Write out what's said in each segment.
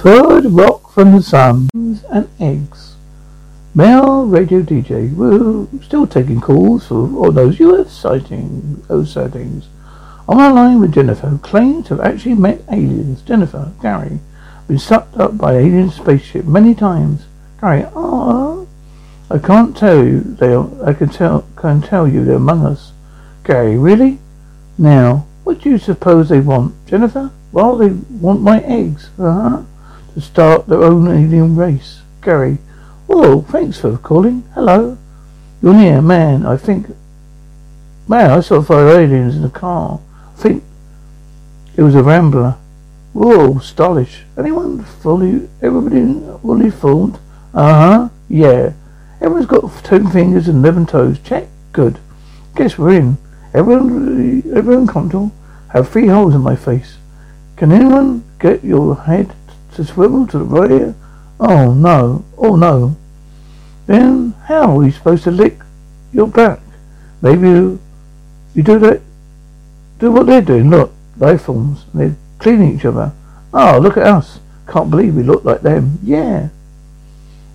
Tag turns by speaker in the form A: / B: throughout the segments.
A: Third rock from the sun and eggs. Male radio DJ. Woo. Still taking calls for all those US sightings. Those sightings. I'm on the line with Jennifer, who claims to have actually met aliens. Jennifer, Gary, been sucked up by alien spaceship many times. Gary, ah, I can't tell you they are, I can tell can tell you they're among us. Gary, really? Now, what do you suppose they want, Jennifer? Well, they want my eggs, uh-huh, to start their own alien race. Gary, whoa, thanks for calling. Hello. You're near, man, I think, man, I saw five aliens in the car. I think it was a Rambler. Whoa, stylish. Anyone fully, everybody fully fooled? Uh-huh, yeah. Everyone's got two fingers and eleven toes. Check. Good. Guess we're in. Everyone, everyone comfortable. Have three holes in my face. Can anyone get your head to swivel to the right? Oh no. Oh no. Then how are you supposed to lick your back? Maybe you, you do that. Do what they're doing. Look, life forms. They're cleaning each other. Oh, look at us. Can't believe we look like them. Yeah.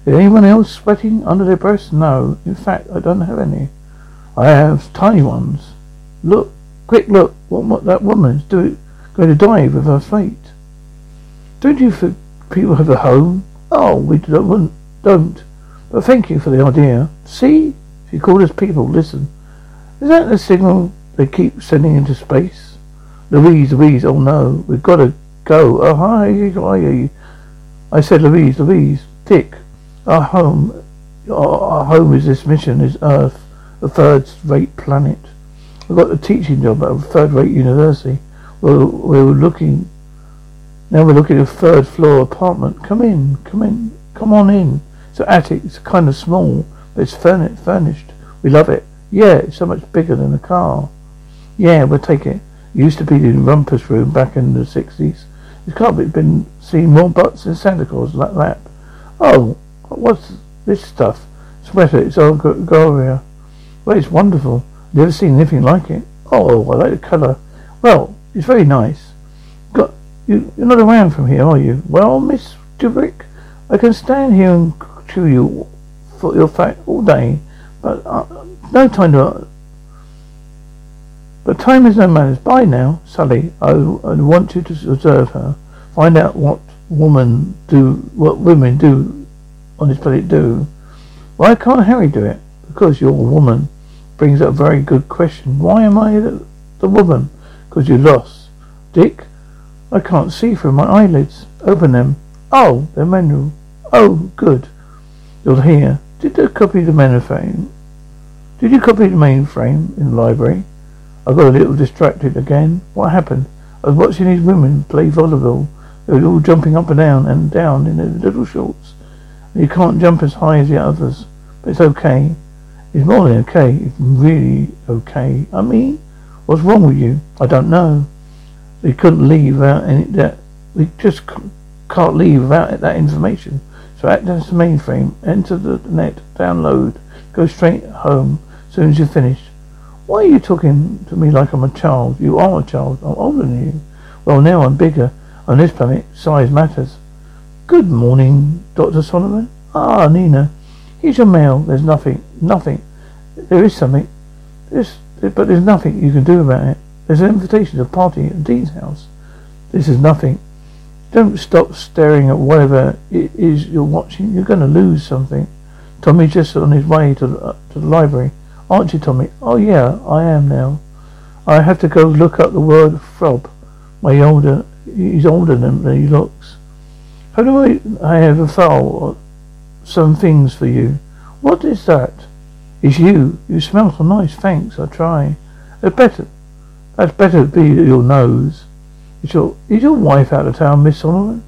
A: Is anyone else sweating under their breasts? No. In fact, I don't have any. I have tiny ones. Look, quick look, what, what that woman's doing, going to die with her fate. Don't you think people have a home? Oh, we don't, don't. But thank you for the idea. See? She called us people. Listen. Is that the signal they keep sending into space? Louise, Louise, oh no, we've got to go. Oh, hi, hi. I said Louise, Louise, Dick. Our home, our home is this mission, is Earth, a third-rate planet. We've got a teaching job at a third-rate university. We're, we're looking, now we're looking at a third-floor apartment. Come in, come in, come on in. It's an attic, it's kind of small, but it's furnished. We love it. Yeah, it's so much bigger than a car. Yeah, we'll take it. it used to be the rumpus room back in the 60s. It's can't be been seen more butts than Santa Claus like that. Oh, What's this stuff? Sweater. It's angora. Well, it's wonderful. Never seen anything like it. Oh, I like the colour. Well, it's very nice. You? You're not around from here, are you? Well, Miss Dubrick, I can stand here and chew you for your fat all day, but uh, no time to. But time is no manners. Bye now, Sally. I, I want you to observe her. Find out what woman do, what women do on this planet do? Why can't Harry do it? Because you're a woman. Brings up a very good question. Why am I the, the woman? Because you lost. Dick, I can't see through my eyelids. Open them. Oh, the manual. Oh, good. You're here. Did you copy the mainframe? Did you copy the mainframe in the library? I got a little distracted again. What happened? I was watching these women play volleyball. They were all jumping up and down and down in their little shorts. You can't jump as high as the others, but it's okay. It's more than okay. It's really okay. I mean, what's wrong with you? I don't know. We couldn't leave without any that. We just can't leave without that information. So access the mainframe, enter the net, download, go straight home as soon as you finish. Why are you talking to me like I'm a child? You are a child. I'm older than you. Well, now I'm bigger. On this planet, size matters. Good morning, Dr. Solomon. Ah, Nina. Here's your mail. There's nothing. Nothing. There is something. There's, but there's nothing you can do about it. There's an invitation to a party at Dean's house. This is nothing. Don't stop staring at whatever it is you're watching. You're going to lose something. Tommy's just on his way to, uh, to the library. Aren't you, Tommy? Oh, yeah, I am now. I have to go look up the word frob. My older, he's older than he looks. How do I, I have a file, some things for you. What is that? It's you. You smell so nice, thanks, I try. A better, that's better be your nose. Is your, is your wife out of town, Miss Solomon?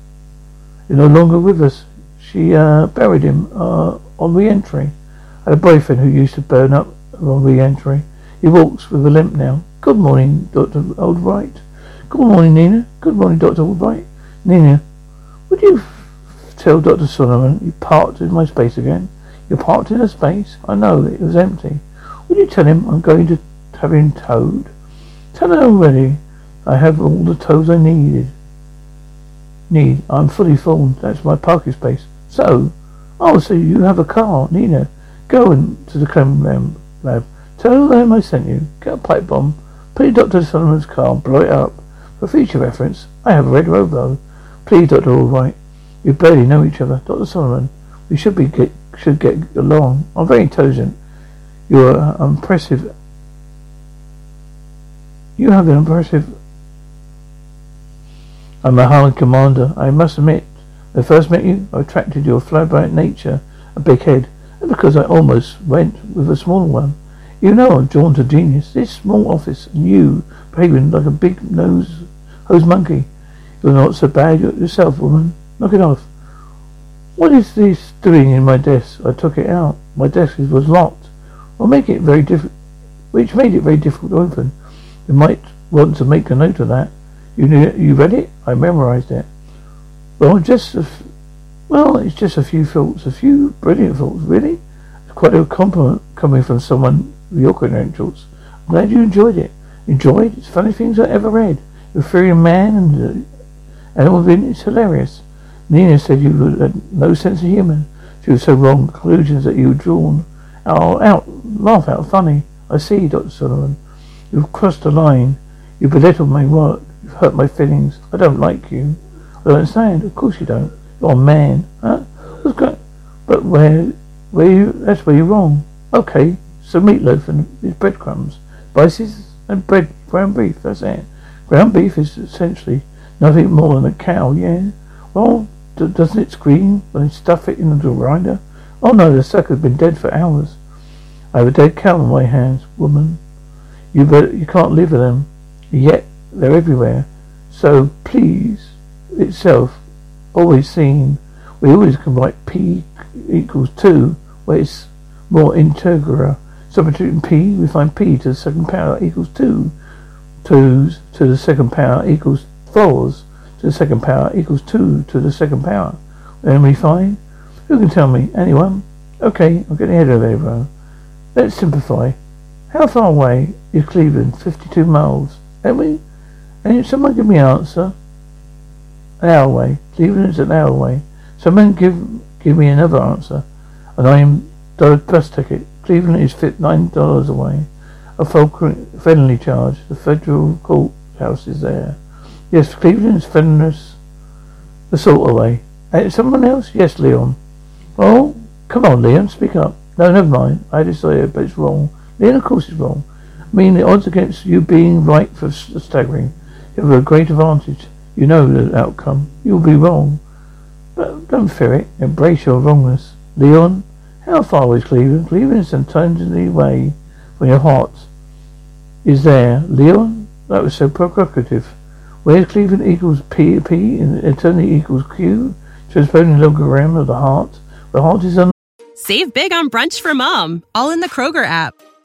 A: You're no longer with us. She uh, buried him uh, on re-entry. I had a boyfriend who used to burn up on re-entry. He walks with a limp now. Good morning, Dr. Albright. Good morning, Nina. Good morning, Dr. Albright. Nina, would you tell Dr. Solomon you parked in my space again? You parked in a space? I know, it was empty. Would you tell him I'm going to have him towed? Tell him already. I have all the tows I needed. Need. I'm fully formed. That's my parking space. So, oh, so you have a car, Nina. Go into the chem lab. Tell them I sent you. Get a pipe bomb. Put it Dr. Solomon's car blow it up. For future reference, I have a red robe though. Please, Dr. Albright. You barely know each other. Dr. Solomon, we should be get, should get along. I'm very intelligent. You're uh, impressive. You have an impressive I'm a Harlan commander. I must admit, when I first met you, I attracted your flamboyant nature, a big head, and because I almost went with a small one. You know I'm drawn to genius. This small office, and you, behaving like a big nose hose monkey. You're not so bad yourself, woman. Knock it off. What is this doing in my desk? I took it out. My desk was locked. I'll make it very difficult, which made it very difficult to open. You might want to make a note of that. You knew, you read it? I memorized it. Well, just a f- well, it's just a few thoughts, a few brilliant thoughts. Really, it's quite a compliment coming from someone with your credentials. I'm glad you enjoyed it. Enjoyed? It's funny things I've ever read. You're a man, and uh, and all it is hilarious. Nina said you had no sense of humour. She was so wrong. Conclusions that you had drawn. Oh, out, laugh out, funny. I see, Doctor Solomon. You've crossed the line. You've belittled my work. You've hurt my feelings. I don't like you. I don't understand. Of course you don't. You're a man. Huh? What's going But where, where you, that's where you're wrong. Okay. So meatloaf and these breadcrumbs. Spices and bread, ground beef. That's it. Ground beef is essentially nothing more than a cow, yeah? Well, d- doesn't it scream when they stuff it into the grinder? Oh no, the sucker's been dead for hours. I have a dead cow in my hands, woman. You but you can't live with them. Yet they're everywhere. So please, itself, always seen. We always can write P equals 2, where it's more integer. Substituting P, we find P to the second power equals 2. 2's to the second power equals 4's to the second power equals 2 to the second power. Then we find, who can tell me? Anyone? Okay, I'm getting ahead of everyone. Let's simplify. How far away Cleveland? 52 miles. And we and someone give me an answer. An hour away. Cleveland is an hour away. Someone give give me another answer. And I am the bus ticket. Cleveland is fit nine dollars away. A friendly charge. The federal courthouse is there. Yes, Cleveland is. The salt away. And someone else? Yes, Leon. Oh, come on, Leon, speak up. No, never mind. I decided, but it's wrong. Leon, of course, it's wrong. Mean, the odds against you being right for staggering. You have a great advantage. You know the outcome. You'll be wrong. But don't fear it. Embrace your wrongness. Leon, how far is Cleveland? Cleveland is eternity away from your heart. Is there. Leon? That was so provocative. Where's Cleveland equals P, P, and eternity equals Q? Transposing logarithm of the heart. The heart is un-
B: Save big on brunch for mom, all in the Kroger app.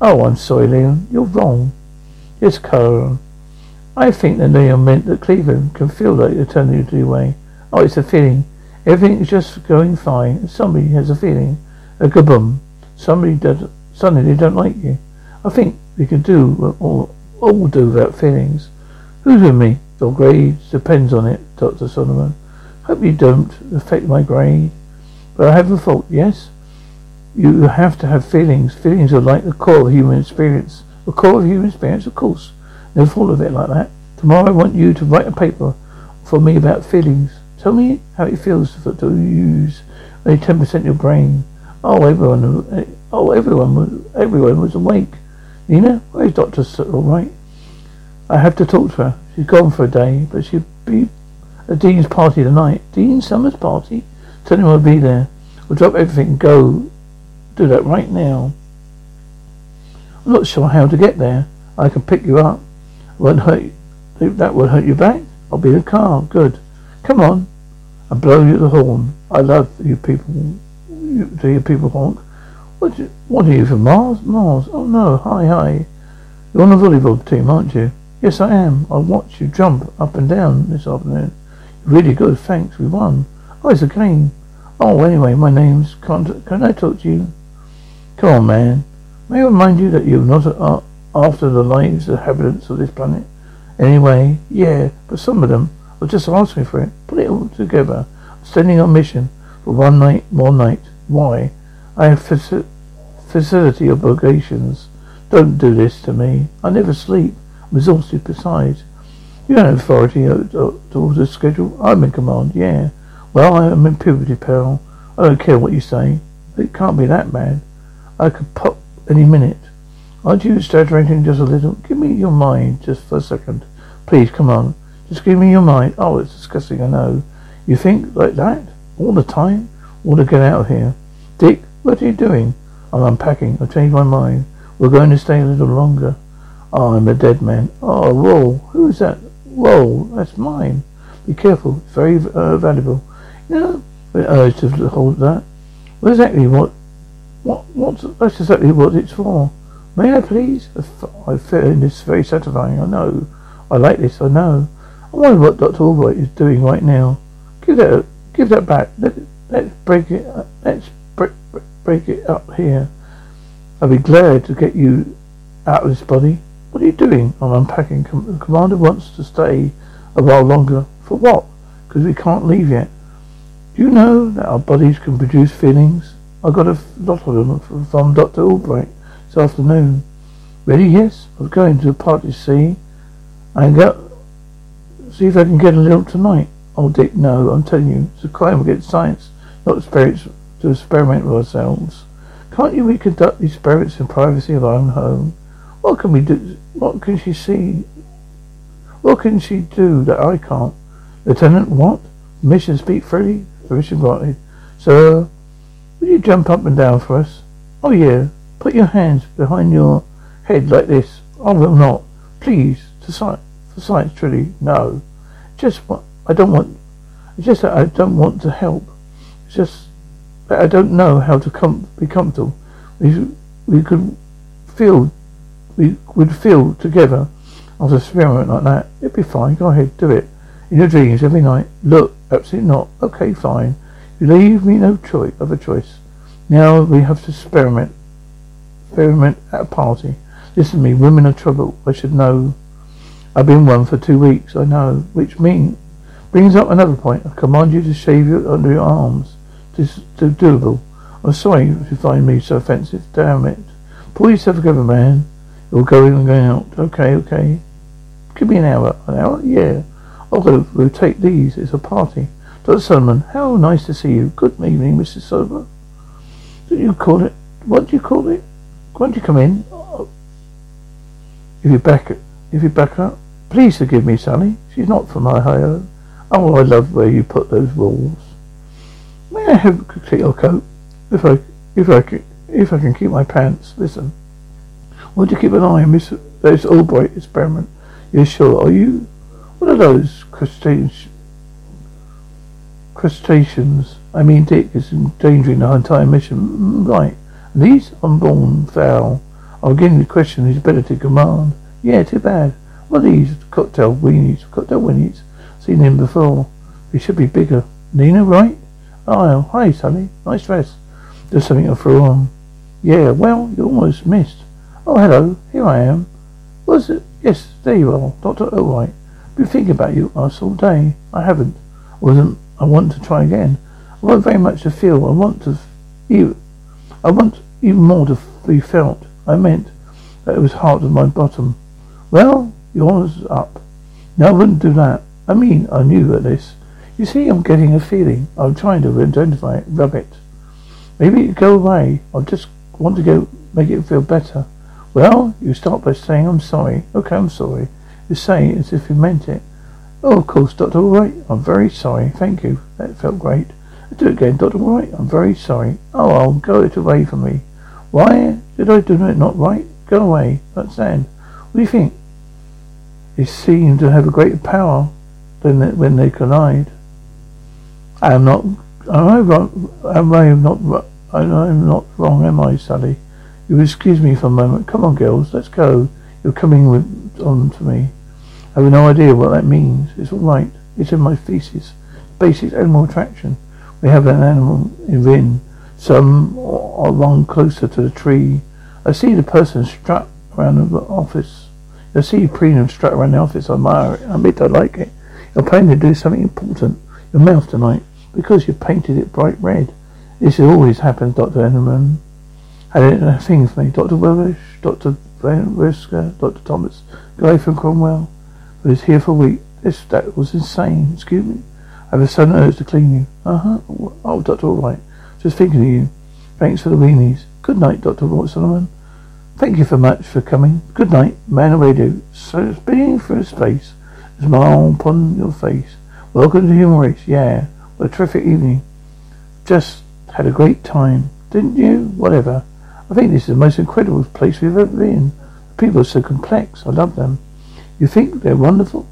A: Oh, I'm sorry, Leon. You're wrong. Yes, Carl. I think that Leon meant that Cleveland can feel like eternity away. Oh, it's a feeling. Everything is just going fine, somebody has a feeling. A kaboom. Somebody does. Suddenly they don't like you. I think we can do all, all do without feelings. Who's with me? Your grade depends on it, Dr. Solomon. Hope you don't affect my grade. But I have a thought, yes? You have to have feelings. Feelings are like the core of human experience. The core of human experience, of course. Never thought of it like that. Tomorrow I want you to write a paper for me about feelings. Tell me how it feels to use only ten percent of your brain. Oh, everyone, oh, everyone was, everyone was awake. Nina, where's Doctor Albright? I have to talk to her. She's gone for a day, but she'll be at Dean's party tonight. Dean Summers' party? Tell him I'll be there. We'll drop everything and go. Do that right now. I'm not sure how to get there. I can pick you up. Won't hurt you. That will hurt your back? I'll be in the car. Good. Come on. I blow you the horn. I love you people. You, do you people honk? What, you, what are you from Mars? Mars. Oh no. Hi, hi. You're on the volleyball team, aren't you? Yes, I am. I watched you jump up and down this afternoon. Really good. Thanks. We won. Oh, it's a game. Oh, anyway, my name's. Can, can I talk to you? Come on, man. May I remind you that you're not uh, after the lives of the inhabitants of this planet? Anyway, yeah, but some of them are just asking for it. Put it all together. I'm sending on mission for one night, more night. Why? I have faci- facility obligations. Don't do this to me. I never sleep. I'm exhausted besides. You have authority to order the schedule. I'm in command, yeah. Well, I am in puberty, pal. I don't care what you say. It can't be that bad. I could pop any minute. Aren't you exaggerating just a little? Give me your mind just for a second. Please, come on. Just give me your mind. Oh, it's disgusting, I know. You think like that? All the time? Want to get out of here. Dick, what are you doing? I'm unpacking. I've changed my mind. We're going to stay a little longer. Oh, I'm a dead man. Oh, roll. Who's that? Roll. That's mine. Be careful. It's very uh, valuable. You know, we're urged to hold that. What exactly what, what, what's, that's exactly what it's for. May I please? I find this very satisfying. I know. I like this. I know. I wonder what Dr. Albright is doing right now. Give that, give that back. Let, let's break it. Let's break, break it up here. I'll be glad to get you out of this body. What are you doing? I'm unpacking. the commander wants to stay a while longer. For what? Because we can't leave yet. Do you know that our bodies can produce feelings? I got a lot of them from Dr. Albright this afternoon. Ready? Yes. I was going to a party see. I go see if I can get a little tonight. Oh, Dick, no. I'm telling you, it's a crime against science, not spirits to experiment with ourselves. Can't you reconduct these spirits in privacy of our own home? What can we do? What can she see? What can she do that I can't? Lieutenant, what? Mission speak freely? Permission granted. Sir, will you jump up and down for us? Oh yeah. Put your hands behind your head like this. I will not. Please, to for science, truly, no. Just what I don't want. It's just that I don't want to help. It's just that I don't know how to com- be comfortable. We we could feel we would feel together after experiment like that. It'd be fine. Go ahead, do it. In your dreams every night. Look, absolutely not. Okay, fine. You leave me no choice, other choice. Now we have to experiment. Experiment at a party. Listen to me, women are trouble. I should know. I've been one for two weeks, I know. Which means brings up another point. I command you to shave your under your arms. This is doable. I'm sorry if you find me so offensive. Damn it. Pull yourself together, man. You're going and going out. Okay, okay. Give me an hour. An hour? Yeah. I'll go rotate these. It's a party. Dr. Solomon, how nice to see you. Good evening, Mrs. What do you call it? What do you call it? Why don't you come in? If you back if you back up, please forgive me, Sally. She's not from Ohio. Oh, I love where you put those walls. May I have your coat? If I if I can, if I can keep my pants. Listen. Would you keep an eye on Miss those Albright experiment? You're sure? Are you? What are those crustaceans? Crustaceans. I mean, Dick is endangering the entire mission. Mm, right. These unborn fowl are beginning to question his ability to command. Yeah, too bad. What are these cocktail weenies? Cocktail weenies? Seen him before. He should be bigger. Nina, right? Oh, hi, Sally. Nice dress. There's something I threw on. Yeah, well, you almost missed. Oh, hello. Here I am. Was it? Yes, there you are. Dr. Albright. Been thinking about you us all day. I haven't. Wasn't. I want to try again. I want very much to feel. I want to. You. I want even more to be felt. I meant that it was hard at my bottom. Well, yours up. No, I wouldn't do that. I mean, I knew at this. You see, I'm getting a feeling. I'm trying to identify it, rub it. Maybe it go away. I just want to go make it feel better. Well, you start by saying I'm sorry. Okay, I'm sorry. You say it as if you meant it. Oh, of course, Doctor Albright. I'm very sorry. Thank you. That felt great. Let's do it again, Doctor Albright. I'm very sorry. Oh, I'll go it away from me. Why did I do it not right? Go away. Understand? What do you think? They seem to have a greater power than they, when they collide. I am not. Am I wrong? Am I not? I am not wrong, am I, Sally? You excuse me for a moment. Come on, girls, let's go. You're coming with, on to me. I have no idea what that means. It's all right. It's in my thesis. Basic animal attraction. We have an animal in Some are run closer to the tree. I see the person strut around the office. I see and strut around the office. I admire it. I admit I like it. You're planning to do something important. Your mouth tonight. Because you painted it bright red. This always happens, Dr. Enderman. Had it a thing for me. Dr. Willish, Dr. Van Risker, Dr. Thomas, guy from Cromwell. I was here for a week. This, that was insane. Excuse me. I have a sudden urge to clean you. Uh-huh. Oh, Doctor, all right. Just thinking of you. Thanks for the weenies. Good night, Dr. Solomon. Thank you for much for coming. Good night, man of radio. So speaking a space, a smile upon your face. Welcome to human race. Yeah. What a terrific evening. Just had a great time. Didn't you? Whatever. I think this is the most incredible place we've ever been. The people are so complex. I love them. You think they're wonderful?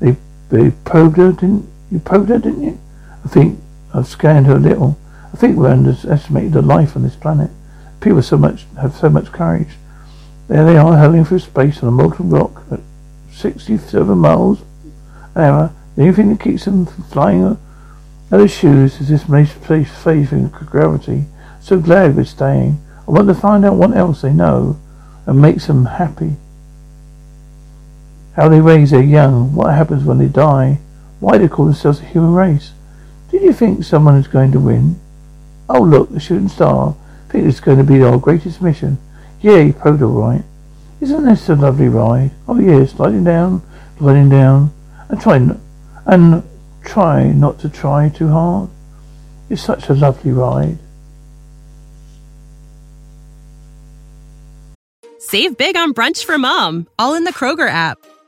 A: They they probed her, didn't you? Probed her, didn't you? I think I've scanned her a little. I think we underestimated the life on this planet. People so much have so much courage. There they are, hurling through space on a molten rock at 67 miles an hour. The only thing that keeps them from flying out of their shoes is this faith in gravity. So glad we're staying. I want to find out what else they know and makes them happy. How they raise their young, what happens when they die, why they call themselves a human race. Did you think someone is going to win? Oh look, the shooting star. I think it's going to be our greatest mission. Probed all right. Isn't this a lovely ride? Oh yes, sliding down, sliding down, and try n- and try not to try too hard. It's such a lovely ride.
B: Save big on brunch for mom, all in the Kroger app.